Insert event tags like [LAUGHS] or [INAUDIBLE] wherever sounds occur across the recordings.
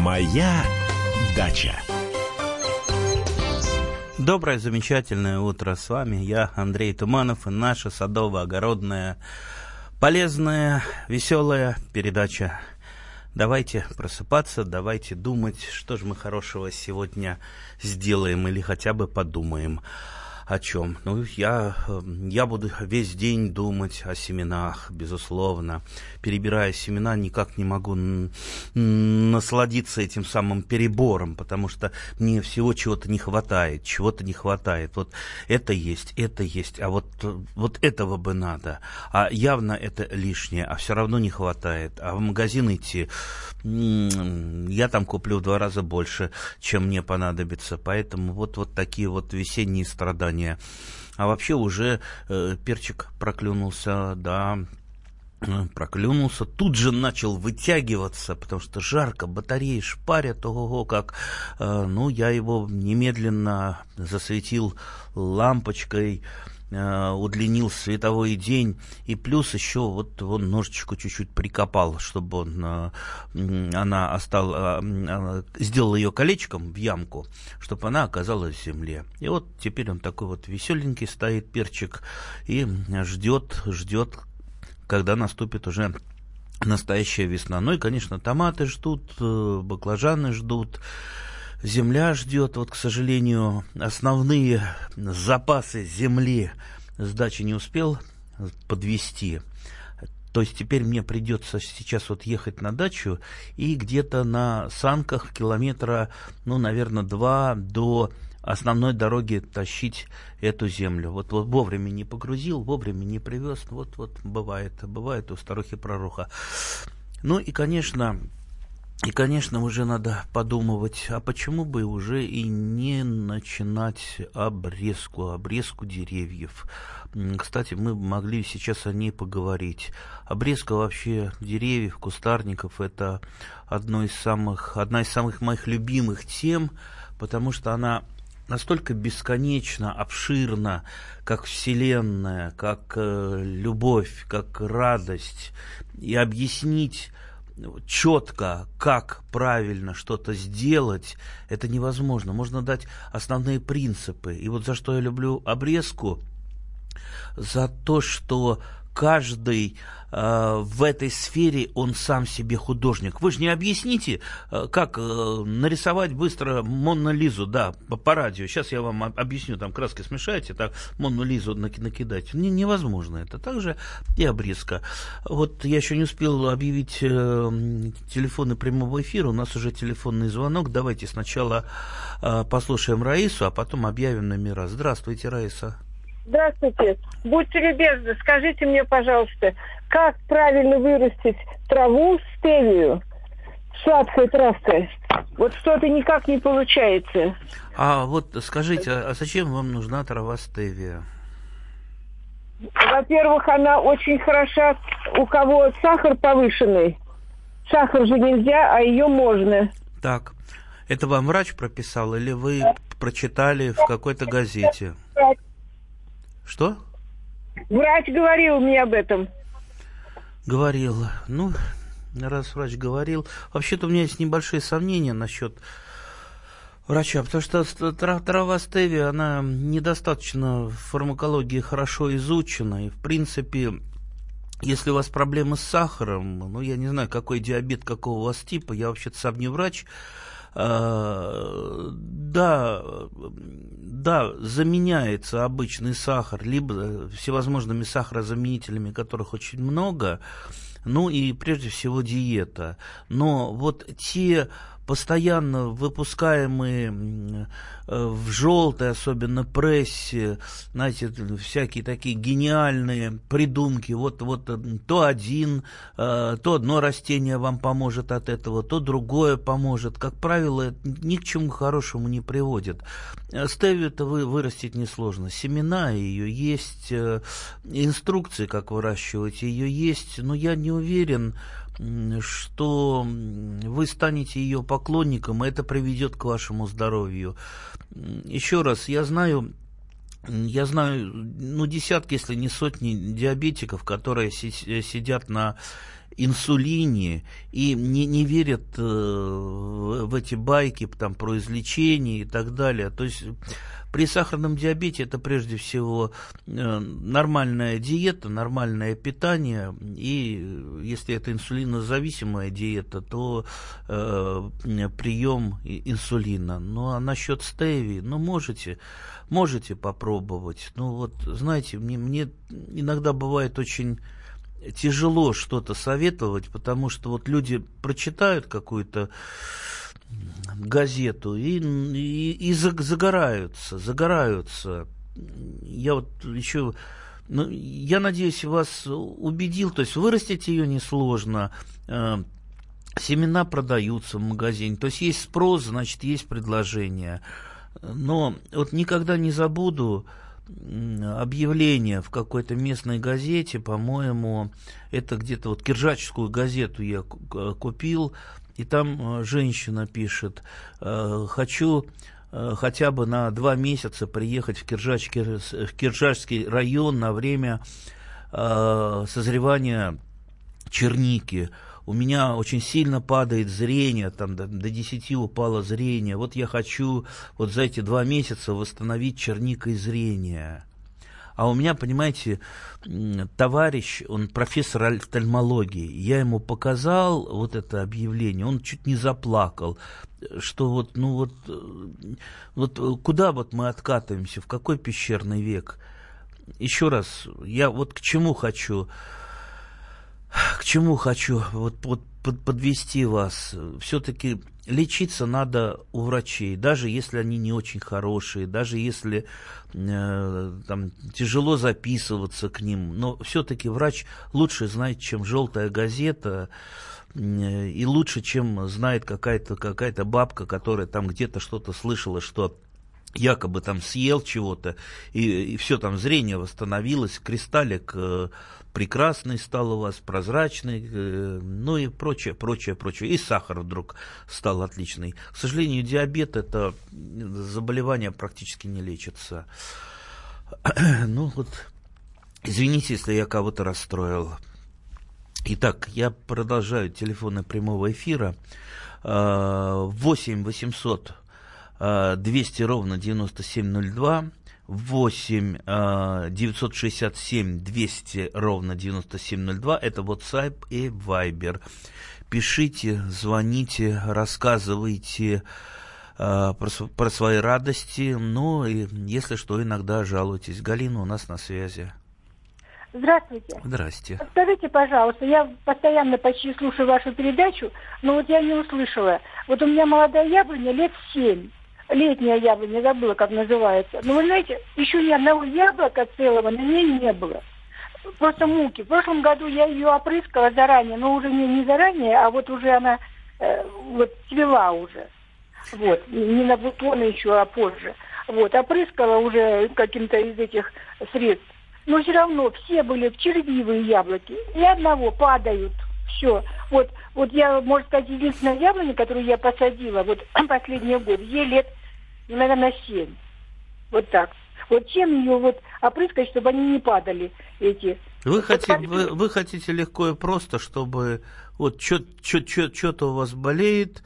Моя дача. Доброе, замечательное утро с вами. Я Андрей Туманов и наша садово-огородная полезная, веселая передача. Давайте просыпаться, давайте думать, что же мы хорошего сегодня сделаем или хотя бы подумаем о чем? Ну, я, я буду весь день думать о семенах, безусловно. Перебирая семена, никак не могу насладиться этим самым перебором, потому что мне всего чего-то не хватает, чего-то не хватает. Вот это есть, это есть, а вот, вот этого бы надо. А явно это лишнее, а все равно не хватает. А в магазин идти, я там куплю в два раза больше, чем мне понадобится. Поэтому вот, вот такие вот весенние страдания питания. А вообще уже э, перчик проклюнулся, да, э, проклюнулся, тут же начал вытягиваться, потому что жарко, батареи шпарят, ого-го, как, э, ну, я его немедленно засветил лампочкой, Э, удлинил световой день, и плюс еще вот он ножичку чуть-чуть прикопал, чтобы он, э, она остала, э, сделал ее колечком в ямку, чтобы она оказалась в земле. И вот теперь он такой вот веселенький стоит перчик и ждет, ждет, когда наступит уже настоящая весна. Ну и, конечно, томаты ждут, баклажаны ждут, земля ждет. Вот, к сожалению, основные запасы земли сдачи не успел подвести. То есть теперь мне придется сейчас вот ехать на дачу и где-то на санках километра, ну, наверное, два до основной дороги тащить эту землю. Вот, вот вовремя не погрузил, вовремя не привез. Вот, вот бывает, бывает у старухи пророха. Ну и, конечно, и, конечно, уже надо подумывать, а почему бы уже и не начинать обрезку, обрезку деревьев. Кстати, мы могли сейчас о ней поговорить. Обрезка вообще деревьев, кустарников – это одно из самых, одна из самых моих любимых тем, потому что она настолько бесконечно, обширна, как Вселенная, как э, любовь, как радость. И объяснить четко, как правильно что-то сделать, это невозможно. Можно дать основные принципы. И вот за что я люблю обрезку, за то, что каждый э, в этой сфере он сам себе художник. Вы же не объясните, э, как э, нарисовать быстро Монну Лизу, да, по, по радио. Сейчас я вам объясню, там краски смешаете, так Монну Лизу накидать. Не, невозможно это. Также и обрезка. Вот я еще не успел объявить э, телефоны прямого эфира, у нас уже телефонный звонок. Давайте сначала э, послушаем Раису, а потом объявим номера. Здравствуйте, Раиса. Здравствуйте. Будьте любезны, скажите мне, пожалуйста, как правильно вырастить траву стевию сладкой травкой? Вот что-то никак не получается. А вот скажите, а зачем вам нужна трава стевия? Во-первых, она очень хороша у кого сахар повышенный. Сахар же нельзя, а ее можно. Так, это вам врач прописал или вы прочитали в какой-то газете? Что? Врач говорил мне об этом. Говорил. Ну, раз врач говорил. Вообще-то у меня есть небольшие сомнения насчет врача, потому что трава стевия, она недостаточно в фармакологии хорошо изучена, и в принципе если у вас проблемы с сахаром, ну, я не знаю, какой диабет, какого у вас типа, я вообще-то сам не врач, да, да, заменяется обычный сахар, либо всевозможными сахарозаменителями, которых очень много, ну и прежде всего диета. Но вот те постоянно выпускаемые э, в желтой, особенно прессе, знаете, всякие такие гениальные придумки. Вот, вот э, то один, э, то одно растение вам поможет от этого, то другое поможет. Как правило, ни к чему хорошему не приводит. Стевию-то вы вырастить несложно. Семена ее есть, инструкции, как выращивать ее есть, но я не уверен, что вы станете ее поклонником, и это приведет к вашему здоровью. Еще раз, я знаю, я знаю, ну, десятки, если не сотни диабетиков, которые сидят на инсулине и не, не верят э, в эти байки там, про излечение и так далее. То есть при сахарном диабете это прежде всего э, нормальная диета, нормальное питание, и если это инсулинозависимая диета, то э, прием инсулина. Ну а насчет стеви, ну можете, можете попробовать. Ну вот, знаете, мне, мне иногда бывает очень тяжело что-то советовать, потому что вот люди прочитают какую-то газету и, и, и загораются, загораются. Я вот еще, ну, я надеюсь, вас убедил, то есть вырастить ее несложно, э, семена продаются в магазине, то есть есть спрос, значит, есть предложение. Но вот никогда не забуду объявление в какой-то местной газете, по-моему, это где-то вот Киржаческую газету я купил, и там э, женщина пишет, э, хочу э, хотя бы на два месяца приехать в, Киржачский, в Киржачский район на время созревания черники. У меня очень сильно падает зрение, там до, до 10 упало зрение. Вот я хочу вот за эти два месяца восстановить черникой зрение. А у меня, понимаете, товарищ, он профессор офтальмологии, я ему показал вот это объявление, он чуть не заплакал, что вот, ну вот, вот куда вот мы откатываемся, в какой пещерный век? Еще раз, я вот к чему хочу, к чему хочу вот, вот под, подвести вас. Все-таки лечиться надо у врачей, даже если они не очень хорошие, даже если э, там, тяжело записываться к ним. Но все-таки врач лучше знает, чем желтая газета, э, и лучше, чем знает какая-то какая бабка, которая там где-то что-то слышала, что якобы там съел чего-то, и, и все там зрение восстановилось, кристаллик э, прекрасный стал у вас, прозрачный, э, ну и прочее, прочее, прочее. И сахар вдруг стал отличный. К сожалению, диабет это заболевание практически не лечится. [CLEARS THROAT] Ну вот, извините, если я кого-то расстроил. Итак, я продолжаю телефоны прямого эфира. 8 800 200 ровно 9702. 8 967 200 ровно 9702. Это WhatsApp и Viber. Пишите, звоните, рассказывайте э, про, про свои радости. Ну, и если что, иногда жалуйтесь. Галина у нас на связи. Здравствуйте. Здрасте. Скажите, пожалуйста, я постоянно почти слушаю вашу передачу, но вот я не услышала. Вот у меня молодая яблоня лет семь летняя яблоня, забыла, как называется. Но вы знаете, еще ни одного яблока целого на ней не было. Просто муки. В прошлом году я ее опрыскала заранее, но уже не, не заранее, а вот уже она э, вот цвела уже. Вот, не на бутоны еще, а позже. Вот, опрыскала уже каким-то из этих средств. Но все равно все были червивые яблоки. Ни одного падают. Все. Вот, вот я, можно сказать, единственное яблоня, которую я посадила вот [CLEARS THROAT] последний год, ей лет ну, наверное, семь. Вот так. Вот чем ее вот опрыскать, чтобы они не падали, эти. Вы, вот хотите, вы, вы хотите легко и просто, чтобы вот что-то у вас болеет,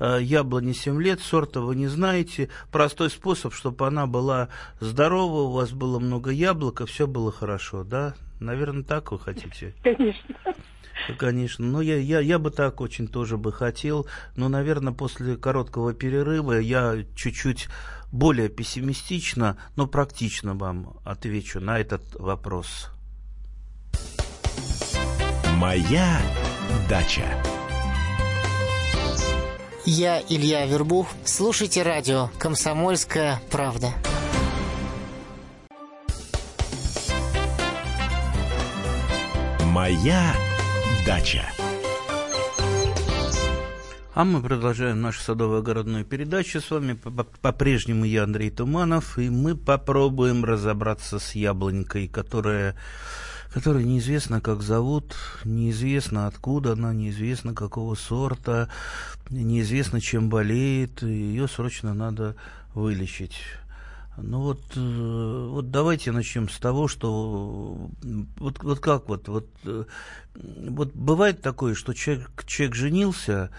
э, яблоне 7 лет, сорта вы не знаете. Простой способ, чтобы она была здорова, у вас было много яблок, и все было хорошо, да? Наверное, так вы хотите? [LAUGHS] Конечно. Конечно, но я, я, я бы так очень тоже бы хотел, но, наверное, после короткого перерыва я чуть-чуть более пессимистично, но практично вам отвечу на этот вопрос. Моя дача. Я Илья Вербух. Слушайте радио «Комсомольская правда». Моя дача. А мы продолжаем нашу садово-огородную передачу. С вами по-прежнему я, Андрей Туманов, и мы попробуем разобраться с яблонькой, которая, которая неизвестно, как зовут, неизвестно, откуда она, неизвестно, какого сорта, неизвестно, чем болеет. Ее срочно надо вылечить. Ну вот, э, вот давайте начнем с того, что вот, вот как вот, вот, э, вот бывает такое, что человек, человек женился,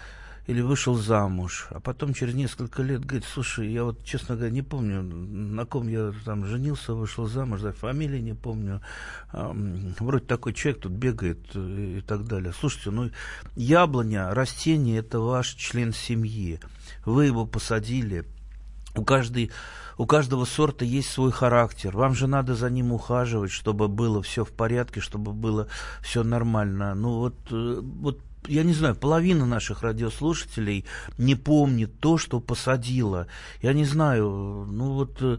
или вышел замуж, а потом через несколько лет говорит, слушай, я вот, честно говоря, не помню, на ком я там женился, вышел замуж, за фамилии не помню, вроде такой человек тут бегает э, и так далее. Слушайте, ну, яблоня, растение, это ваш член семьи, вы его посадили, у каждой у каждого сорта есть свой характер. Вам же надо за ним ухаживать, чтобы было все в порядке, чтобы было все нормально. Ну вот, э, вот я не знаю, половина наших радиослушателей не помнит то, что посадила. Я не знаю, ну вот э,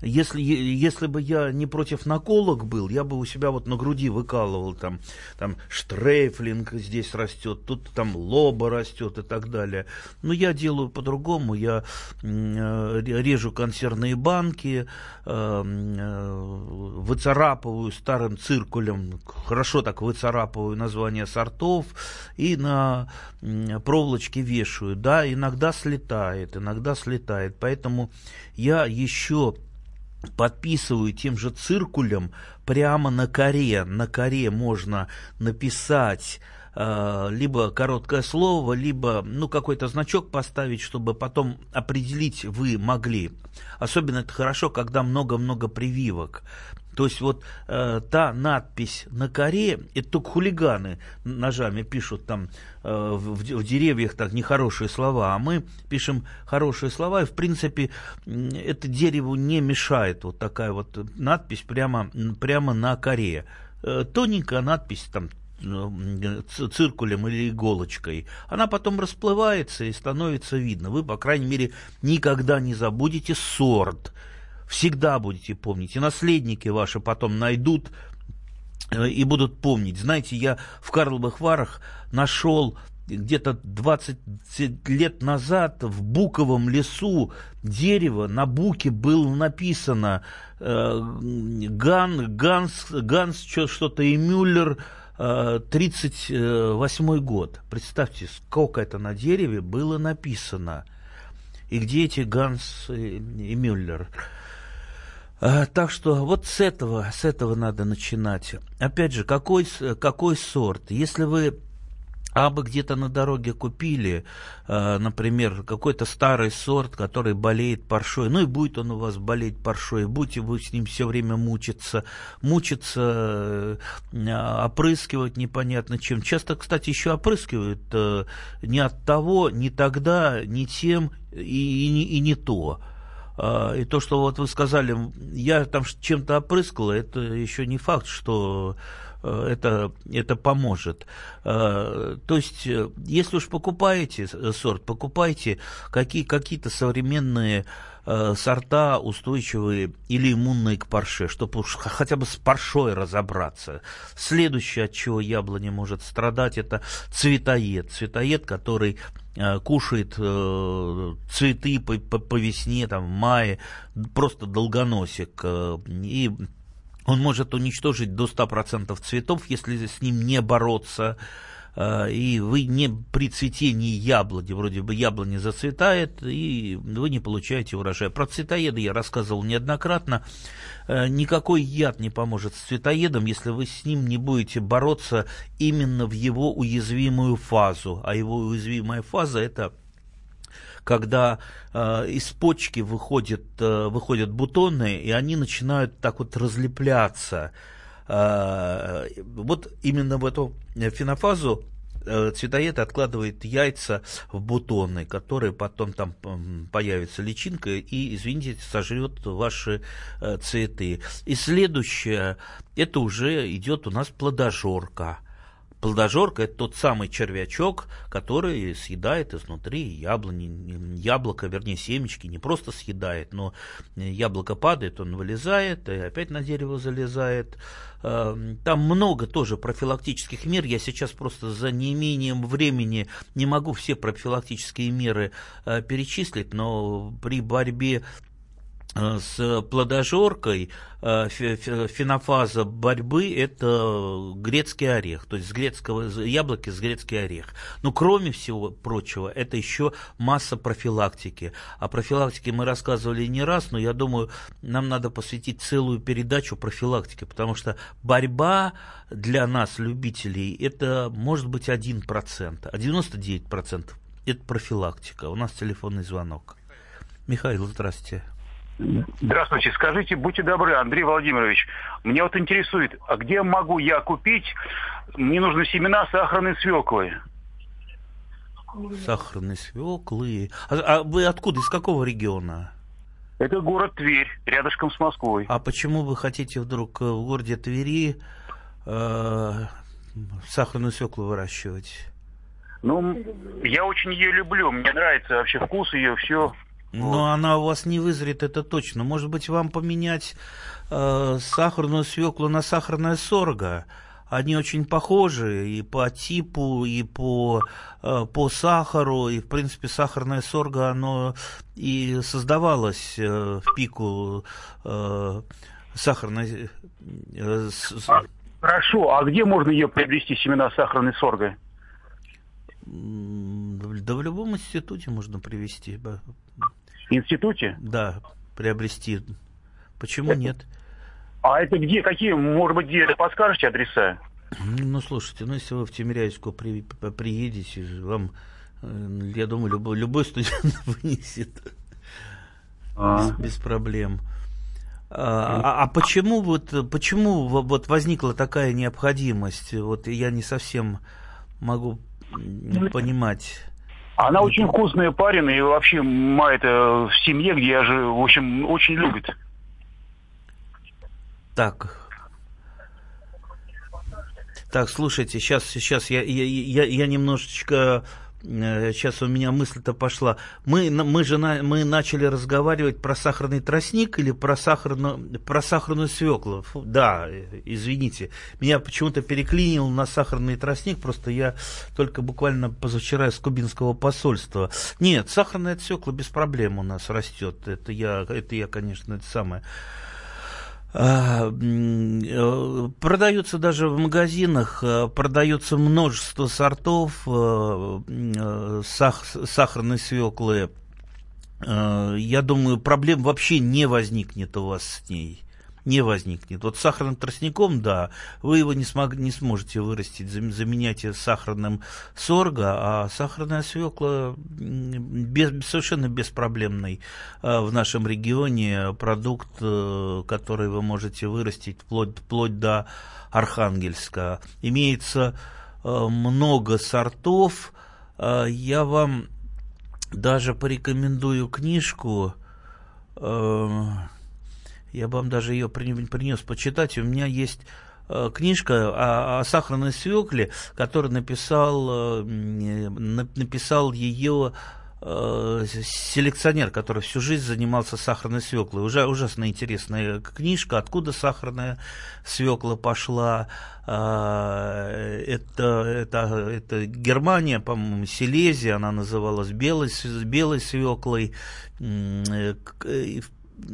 если, если бы я не против наколок был, я бы у себя вот на груди выкалывал там, там штрейфлинг здесь растет, тут там лоба растет и так далее. Но я делаю по-другому, я э, режу консервные банки, э, э, выцарапываю старым циркулем, хорошо так выцарапываю название сортов и на проволочке вешаю. Да, иногда слетает, иногда слетает. Поэтому я еще подписываю тем же циркулем прямо на коре. На коре можно написать э, либо короткое слово, либо ну, какой-то значок поставить, чтобы потом определить вы могли. Особенно это хорошо, когда много-много прививок. То есть вот э, та надпись на коре, это только хулиганы ножами пишут там э, в, в деревьях так нехорошие слова, а мы пишем хорошие слова, и в принципе это дереву не мешает вот такая вот надпись прямо, прямо на коре. Э, тоненькая надпись там э, циркулем или иголочкой, она потом расплывается и становится видно. Вы, по крайней мере, никогда не забудете сорт всегда будете помнить, и наследники ваши потом найдут э, и будут помнить. Знаете, я в Карловых Варах нашел где-то 20 лет назад в буковом лесу дерево, на буке было написано э, Ган, Ганс, Ганс что-то и Мюллер, 38 э, год. Представьте, сколько это на дереве было написано. И где эти Ганс и Мюллер? А, так что вот с этого, с этого надо начинать. Опять же, какой, какой сорт? Если вы абы где-то на дороге купили, э, например, какой-то старый сорт, который болеет паршой, ну и будет он у вас болеть паршой, будете вы с ним все время мучиться, мучиться, э, опрыскивать непонятно чем. Часто, кстати, еще опрыскивают э, не от того, не тогда, не тем и, и, и не то. А, и то, что вот вы сказали, я там чем-то опрыскала, это еще не факт, что э, это, это поможет. А, то есть, э, если уж покупаете сорт, покупайте какие, какие-то современные э, сорта устойчивые или иммунные к парше, чтобы уж хотя бы с паршой разобраться. Следующее, от чего яблоня может страдать, это цветоед. Цветоед, который Э, кушает э, цветы по, по, по весне, там, в мае, просто долгоносик. Э, и он может уничтожить до 100% цветов, если с ним не бороться. Э, и вы не при цветении яблони, вроде бы яблони зацветает, и вы не получаете урожай. Про цветоеды я рассказывал неоднократно. Э, никакой яд не поможет с цветоедом, если вы с ним не будете бороться именно в его уязвимую фазу. А его уязвимая фаза это когда э, из почки выходят, э, выходят бутоны, и они начинают так вот разлепляться. А, вот именно в эту фенофазу э, цветоед откладывает яйца в бутоны, которые потом там появится личинка и, извините, сожрет ваши э, цветы. И следующее, это уже идет у нас плодожорка. Плодожорка – это тот самый червячок, который съедает изнутри яблони, яблоко, вернее, семечки, не просто съедает, но яблоко падает, он вылезает и опять на дерево залезает. Эм, там много тоже профилактических мер. Я сейчас просто за неимением времени не могу все профилактические меры э, перечислить, но при борьбе с плодожоркой э, фенофаза борьбы – это грецкий орех, то есть с грецкого яблоки с грецкий орех. Но кроме всего прочего, это еще масса профилактики. О профилактике мы рассказывали не раз, но я думаю, нам надо посвятить целую передачу профилактике, потому что борьба для нас, любителей, это может быть 1%, а 99% – это профилактика. У нас телефонный звонок. Михаил, здравствуйте. Здравствуйте. Скажите, будьте добры, Андрей Владимирович, мне вот интересует, а где могу я купить, мне нужны семена сахарной свеклы? Сахарной свеклы. А, а вы откуда, из какого региона? Это город Тверь, рядышком с Москвой. А почему вы хотите вдруг в городе Твери э, сахарную свеклу выращивать? Ну, я очень ее люблю, мне нравится вообще вкус ее, все. Но вот. она у вас не вызрет, это точно. Может быть, вам поменять э, сахарную свеклу на сахарное сорго? Они очень похожи и по типу, и по, э, по сахару, и, в принципе, сахарное сорго, оно и создавалось э, в пику э, сахарной... Э, Хорошо, а где можно ее приобрести, семена сахарной сорго? Да в любом институте можно привести институте? Да, приобрести. Почему это... нет? А это где? Какие? Может быть, где? Подскажете адреса? Ну, слушайте, ну, если вы в Тимиряевску при, приедете, вам, э, я думаю, любой, любой студент [LAUGHS] вынесет. А. Без, без проблем. А, а, а почему вот почему вот возникла такая необходимость? Вот я не совсем могу ну, понимать. Она очень вкусная, парень, и вообще это в семье, где я живу, в общем, очень любит. Так. Так, слушайте, сейчас, сейчас я, я, я, я немножечко сейчас э, у меня мысль-то пошла. Мы, мы же на, мы начали разговаривать про сахарный тростник или про сахарную, про сахарную свеклу. Фу, да, э, извините. Меня почему-то переклинил на сахарный тростник, просто я только буквально позавчера из кубинского посольства. Нет, сахарная свекла без проблем у нас растет. Это я, это я конечно, это самое. А, э, продаются даже в магазинах, э, продается множество сортов э, сахарной свеклы. Я думаю, проблем вообще не возникнет у вас с ней не возникнет. Вот сахарным тростником, да, вы его не, смог, не сможете вырастить, заменяйте сахарным сорго, а сахарная свекла без, совершенно беспроблемный э, в нашем регионе продукт, э, который вы можете вырастить вплоть, вплоть до Архангельска. Имеется э, много сортов. Я вам даже порекомендую книжку я бы вам даже ее принес почитать. У меня есть э, книжка о, о сахарной свекле, который написал, э, написал ее э, селекционер, который всю жизнь занимался сахарной свеклой. Уже ужасно интересная книжка, откуда сахарная свекла пошла. Это, это, это Германия, по-моему, Силезия, она называлась белой, белой свеклой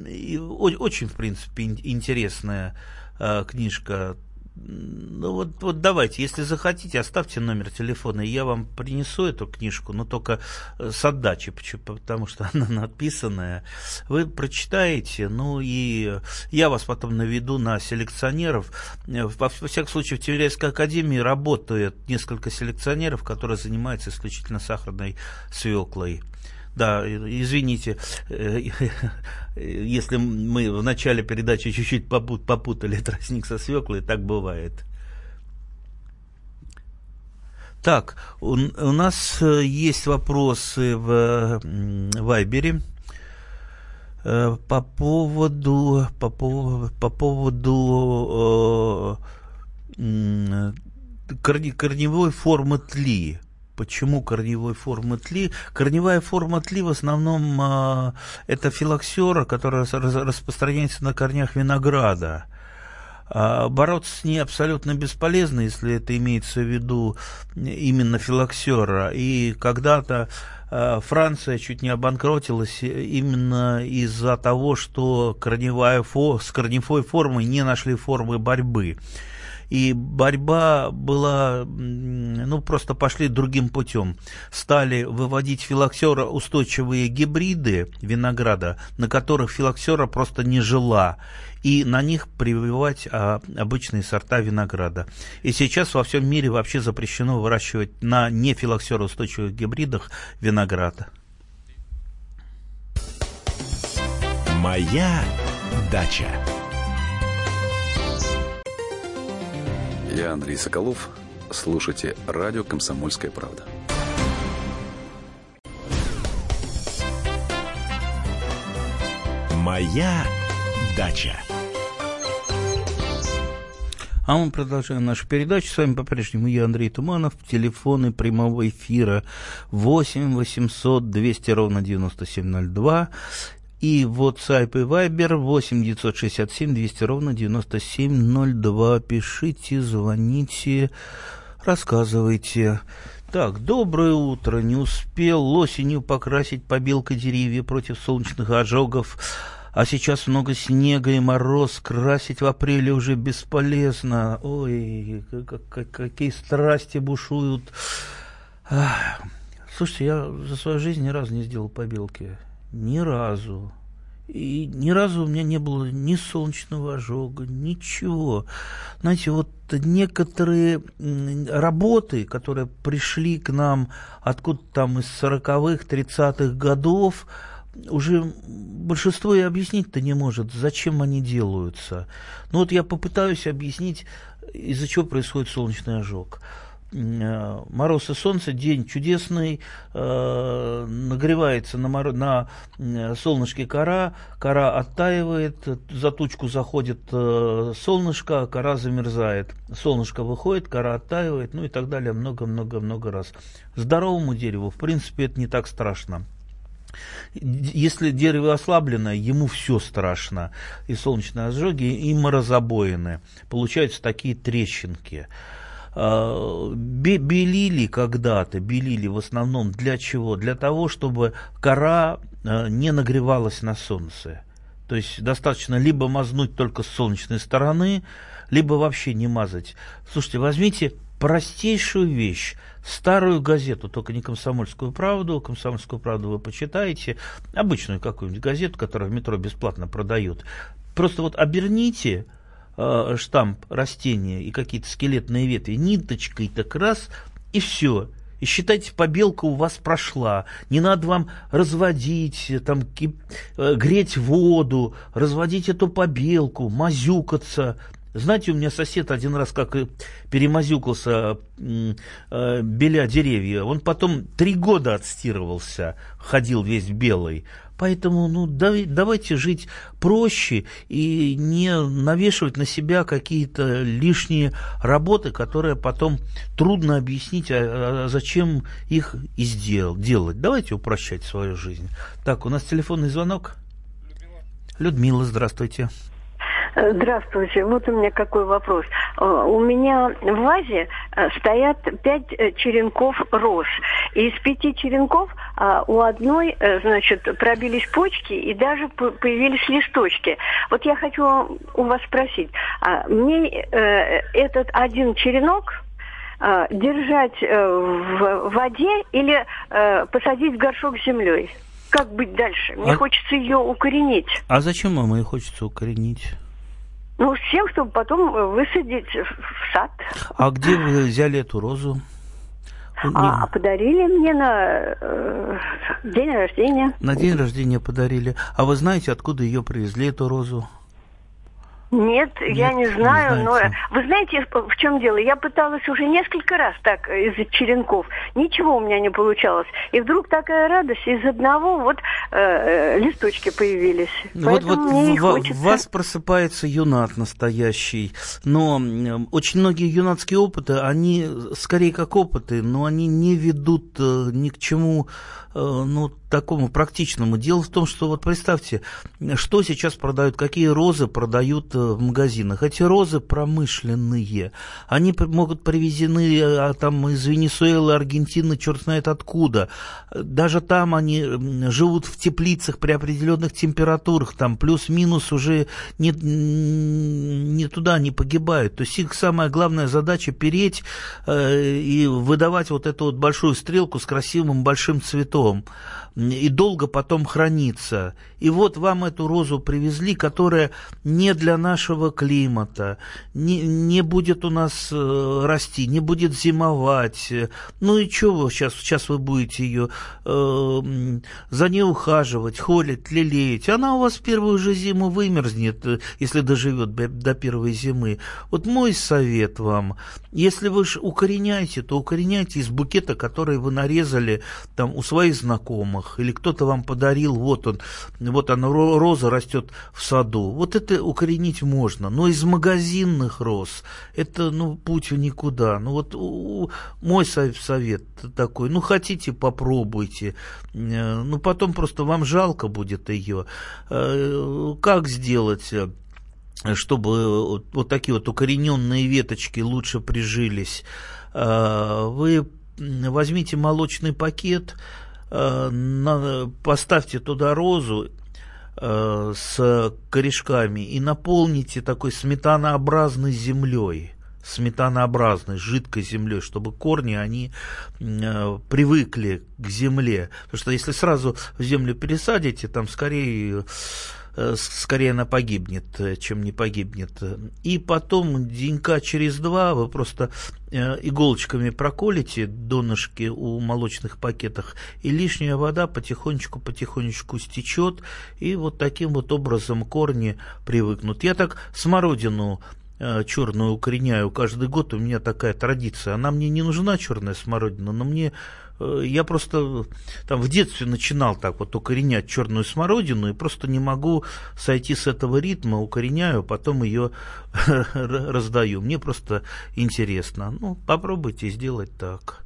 и очень, в принципе, интересная э, книжка. Ну вот, вот давайте, если захотите, оставьте номер телефона, и я вам принесу эту книжку, но только э, с отдачей, потому что [LAUGHS] она написанная. Вы прочитаете, ну и я вас потом наведу на селекционеров. Э, во, всяком случае, в Тимиряйской академии работают несколько селекционеров, которые занимаются исключительно сахарной свеклой. Да, извините, э, [LAUGHS] если мы в начале передачи чуть-чуть попутали тростник со свеклой, так бывает. Так, у, у нас э, есть вопросы в Вайбере э, по поводу по поводу, по поводу э, корневой формы тли. Почему корневой формы тли? Корневая форма тли в основном э, это филоксера, которая распространяется на корнях винограда. А бороться с ней абсолютно бесполезно, если это имеется в виду именно филоксера. И когда-то а, Франция чуть не обанкротилась именно из-за того, что корневая фо, с корневой формой не нашли формы борьбы и борьба была, ну, просто пошли другим путем. Стали выводить филоксера устойчивые гибриды винограда, на которых филоксера просто не жила, и на них прививать а, обычные сорта винограда. И сейчас во всем мире вообще запрещено выращивать на не устойчивых гибридах винограда. Моя дача. Я Андрей Соколов. Слушайте радио «Комсомольская правда». Моя дача. А мы продолжаем нашу передачу. С вами по-прежнему я, Андрей Туманов. Телефоны прямого эфира 8 800 200 ровно 9702 и WhatsApp и Viber 8 967 200 ровно 9702. Пишите, звоните, рассказывайте. Так, доброе утро. Не успел осенью покрасить побелкой деревья против солнечных ожогов. А сейчас много снега и мороз. Красить в апреле уже бесполезно. Ой, как, какие страсти бушуют. Слушайте, я за свою жизнь ни разу не сделал побелки. Ни разу. И ни разу у меня не было ни солнечного ожога, ничего. Знаете, вот некоторые работы, которые пришли к нам откуда-то там из 40-х, 30-х годов, уже большинство и объяснить-то не может, зачем они делаются. Ну вот я попытаюсь объяснить, из-за чего происходит солнечный ожог. Э, мороз и солнце, день чудесный, э, нагревается на, моро... на э, солнышке кора, кора оттаивает, за тучку заходит солнышко, кора замерзает. Солнышко выходит, кора оттаивает, ну и так далее, много-много-много раз. Здоровому дереву, в принципе, это не так страшно. Если дерево ослаблено, ему все страшно. И солнечные ожоги, и морозобоины. Получаются такие трещинки. А, белили когда-то, белили в основном для чего? Для того, чтобы кора а, не нагревалась на солнце. То есть достаточно либо мазнуть только с солнечной стороны, либо вообще не мазать. Слушайте, возьмите простейшую вещь, старую газету, только не «Комсомольскую правду», «Комсомольскую правду» вы почитаете, обычную какую-нибудь газету, которую в метро бесплатно продают. Просто вот оберните э, штамп растения и какие-то скелетные ветви ниточкой так раз, и все. И считайте, побелка у вас прошла. Не надо вам разводить, там, кип... Э, греть воду, разводить эту побелку, мазюкаться. Знаете, у меня сосед один раз как перемазюкался, э, беля деревья. Он потом три года отстирывался, ходил весь белый. Поэтому ну, давайте жить проще и не навешивать на себя какие-то лишние работы, которые потом трудно объяснить, а, а зачем их и сделал, делать. Давайте упрощать свою жизнь. Так, у нас телефонный звонок. Людмила, Людмила здравствуйте. Здравствуйте. Вот у меня какой вопрос. Э, у меня в вазе э, стоят пять э, черенков роз. И из пяти черенков у одной, значит, пробились почки и даже появились листочки. Вот я хочу у вас спросить, а мне этот один черенок держать в воде или посадить в горшок с землей? Как быть дальше? Мне а... хочется ее укоренить. А зачем вам ее хочется укоренить? Ну, с тем, чтобы потом высадить в сад. А где вы взяли эту розу? А, а подарили мне на э, день рождения. На день рождения подарили. А вы знаете, откуда ее привезли, эту розу? Нет, Нет я не знаю, не но вы знаете, в чем дело? Я пыталась уже несколько раз так из черенков, ничего у меня не получалось. И вдруг такая радость, из одного вот э, э листочки появились. Вот, вот мне в, хочется... вас просыпается юнат настоящий, но очень многие юнатские опыты, они скорее как опыты, но они не ведут э, ни к чему Э, ну, такому практичному. Дело в том, что вот представьте, что сейчас продают, какие розы продают э, в магазинах. Эти розы промышленные. Они могут привезены а, там из Венесуэлы, Аргентины, черт знает откуда. Даже там они живут в теплицах при определенных температурах. Там плюс-минус уже не, не туда не погибают. То есть их самая главная задача переть э, и выдавать вот эту вот большую стрелку с красивым большим цветом и долго потом хранится. И вот вам эту розу привезли, которая не для нашего климата, не, не будет у нас э, расти, не будет зимовать. Ну и вы сейчас, сейчас вы будете ее э, за ней ухаживать, холить, лелеять? Она у вас первую же зиму вымерзнет, э, если доживет до первой зимы. Вот мой совет вам, если вы укореняете, то укореняйте из букета, который вы нарезали там у своих знакомых, знакомых, или кто-то вам подарил, вот он, вот она, роза растет в саду. Вот это укоренить можно. Но из магазинных роз это, ну, путь никуда. Ну, вот у, мой совет такой, ну, хотите, попробуйте. Э, ну, потом просто вам жалко будет ее. Э, как сделать? чтобы вот такие вот укорененные веточки лучше прижились, э, вы возьмите молочный пакет, Э, поставьте туда розу э, с корешками и наполните такой сметанообразной землей сметанообразной, жидкой землей, чтобы корни, они э, привыкли к земле. Потому что если сразу в землю пересадите, там скорее скорее она погибнет, э, чем не погибнет. И потом денька через два вы просто э, иголочками проколите донышки у молочных пакетах, и лишняя вода потихонечку-потихонечку стечет, и вот таким вот образом корни привыкнут. Я так смородину черную укореняю каждый год, у меня такая традиция. Она мне не нужна, черная смородина, но мне Э, я просто там в детстве начинал так вот укоренять черную смородину и просто не могу сойти с этого ритма, укореняю, потом ее [LAUGHS] раздаю. Мне просто интересно. Ну, попробуйте сделать так.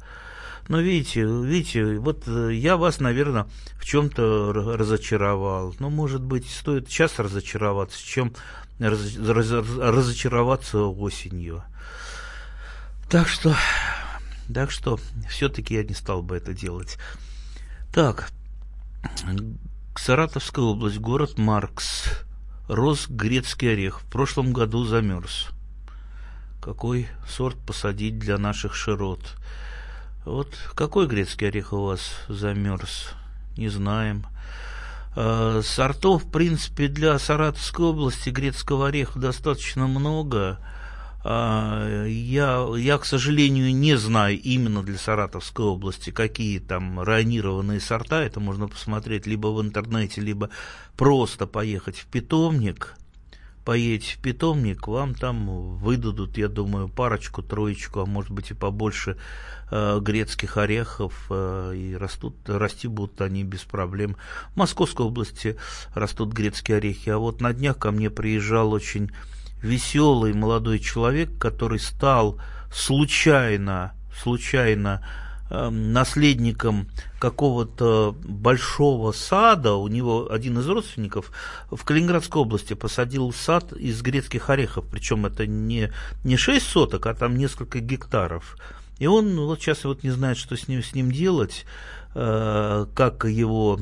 Но видите, видите, вот э, я вас, наверное, в чем-то разочаровал. Но, может быть, стоит сейчас разочароваться, чем разочароваться осенью. Так что так что все-таки я не стал бы это делать. Так, Саратовская область, город Маркс. Рос грецкий орех. В прошлом году замерз. Какой сорт посадить для наших широт? Вот какой грецкий орех у вас замерз? Не знаем. А, сортов, в принципе, для Саратовской области грецкого ореха достаточно много. А, я, я, к сожалению, не знаю именно для Саратовской области, какие там районированные сорта. Это можно посмотреть либо в интернете, либо просто поехать в питомник. Поедете в питомник, вам там выдадут, я думаю, парочку, троечку, а может быть и побольше э, грецких орехов, э, и растут, расти будут они без проблем. В Московской области растут грецкие орехи, а вот на днях ко мне приезжал очень веселый молодой человек, который стал случайно, случайно э, наследником какого-то большого сада, у него один из родственников в Калининградской области посадил сад из грецких орехов, причем это не, не 6 соток, а там несколько гектаров. И он вот сейчас вот не знает, что с ним, с ним делать, э, как его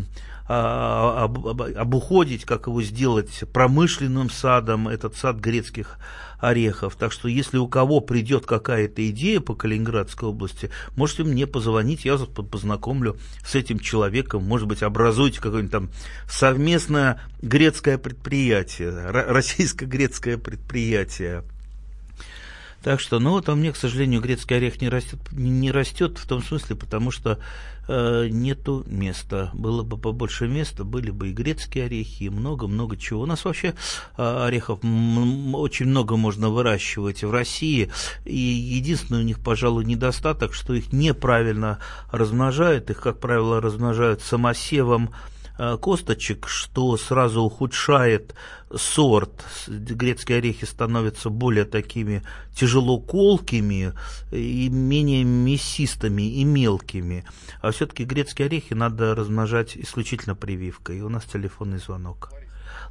об, об, обуходить, как его сделать промышленным садом, этот сад грецких орехов. Так что, если у кого придет какая-то идея по Калининградской области, можете мне позвонить, я вас познакомлю с этим человеком. Может быть, образуете какое-нибудь там совместное грецкое предприятие, [LAUGHS] российско-грецкое предприятие. Так что, ну вот, а мне, к сожалению, грецкий орех не растет, не растет в том смысле, потому что э, нету места. Было бы побольше места, были бы и грецкие орехи, и много-много чего. У нас вообще э, орехов очень много можно выращивать в России, и единственный у них, пожалуй, недостаток, что их неправильно размножают, их, как правило, размножают самосевом, косточек, что сразу ухудшает сорт. Грецкие орехи становятся более такими тяжело колкими и менее мясистыми и мелкими. А все-таки грецкие орехи надо размножать исключительно прививкой. И у нас телефонный звонок.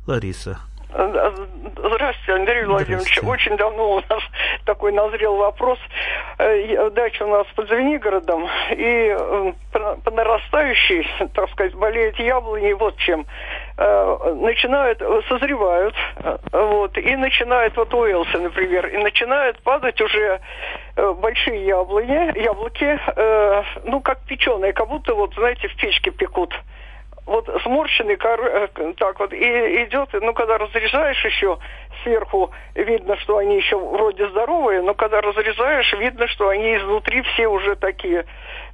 Лариса. Здравствуйте, Андрей Владимирович. Очень давно у нас [LAUGHS] такой назрел вопрос. Э, дача у нас под Звенигородом, и э, по нарастающей, так сказать, болеют яблони вот чем. Э, начинают, созревают, вот, и начинают, вот Уэлси, например, и начинают падать уже большие яблони, яблоки, ну, как печеные, как будто, вот, знаете, в печке пекут вот сморщенный, э, так вот, и идет, ну, когда разрезаешь еще сверху, видно, что они еще вроде здоровые, но когда разрезаешь, видно, что они изнутри все уже такие,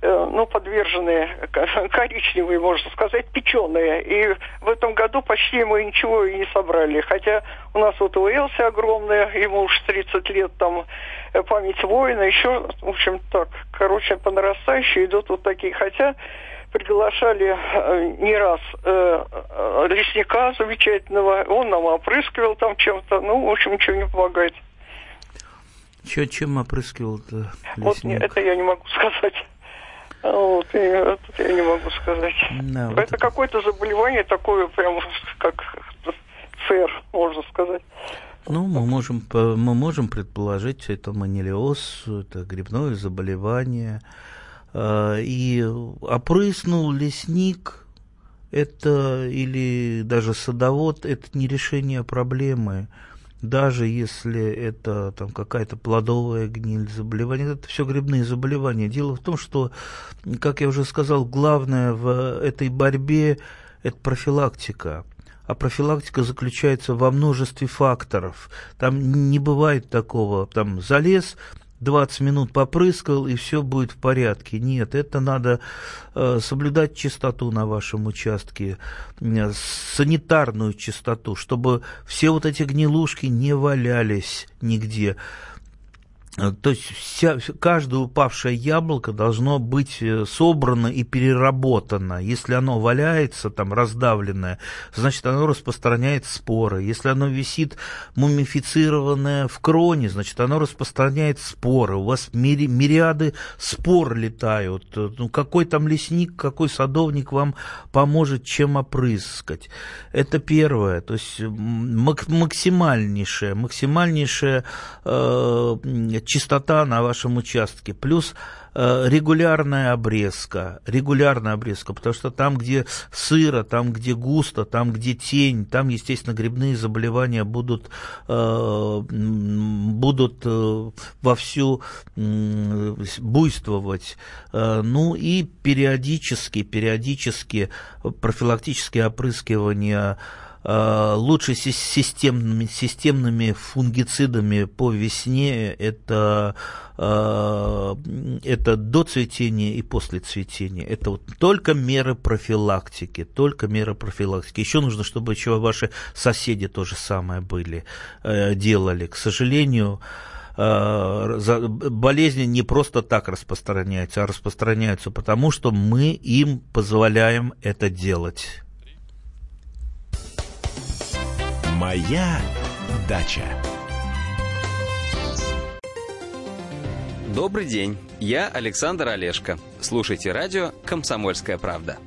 э, ну, подверженные, [LAUGHS] коричневые, можно сказать, печеные. И в этом году почти мы ничего и не собрали. Хотя у нас вот Уэлси огромная, ему уж 30 лет, там, э, память воина, еще, в общем, так, короче, по нарастающей идут вот такие. Хотя приглашали э, не раз э, э, лесника замечательного, он нам опрыскивал там чем-то, ну, в общем, ничего не помогает. Че, чем опрыскивал-то Вот это я не могу [LAUGHS] сказать. Вот, и это я не могу сказать. Да, это вот... какое-то заболевание такое, прям как ФР, можно сказать. Ну, мы можем, мы можем предположить, это манилиоз, это грибное заболевание, и опрыснул лесник, это или даже садовод, это не решение проблемы. Даже если это там какая-то плодовая гниль, заболевание, это все грибные заболевания. Дело в том, что, как я уже сказал, главное в этой борьбе это профилактика. А профилактика заключается во множестве факторов. Там не бывает такого, там залез, 20 минут попрыскал, и все будет в порядке. Нет, это надо э, соблюдать чистоту на вашем участке, э, санитарную чистоту, чтобы все вот эти гнилушки не валялись нигде. Э, то есть вся, каждое упавшее яблоко должно быть э, собрано и переработано. Если оно валяется, там, раздавленное, значит, оно распространяет споры. Если оно висит мумифицированное в кроне, значит, оно распространяет споры. У вас мири, мириады спор летают. Ну, какой там лесник, какой садовник вам поможет чем опрыскать? Это первое. То есть максимальнейшее, максимальнейшее э, чистота на вашем участке, плюс э, регулярная обрезка, регулярная обрезка, потому что там, где сыро, там, где густо, там, где тень, там, естественно, грибные заболевания будут, э, будут э, вовсю э, буйствовать. Э, ну и периодически, периодически профилактические опрыскивания Э, лучше системными, системными фунгицидами по весне это, э, это до цветения и после цветения. Это вот только меры профилактики, только меры профилактики. Еще нужно, чтобы еще ваши соседи то же самое были, э, делали. К сожалению, болезни не просто так распространяются, а распространяются потому, что мы им позволяем это делать. Моя дача. Добрый день, я Александр Олешко. Слушайте радио «Комсомольская правда».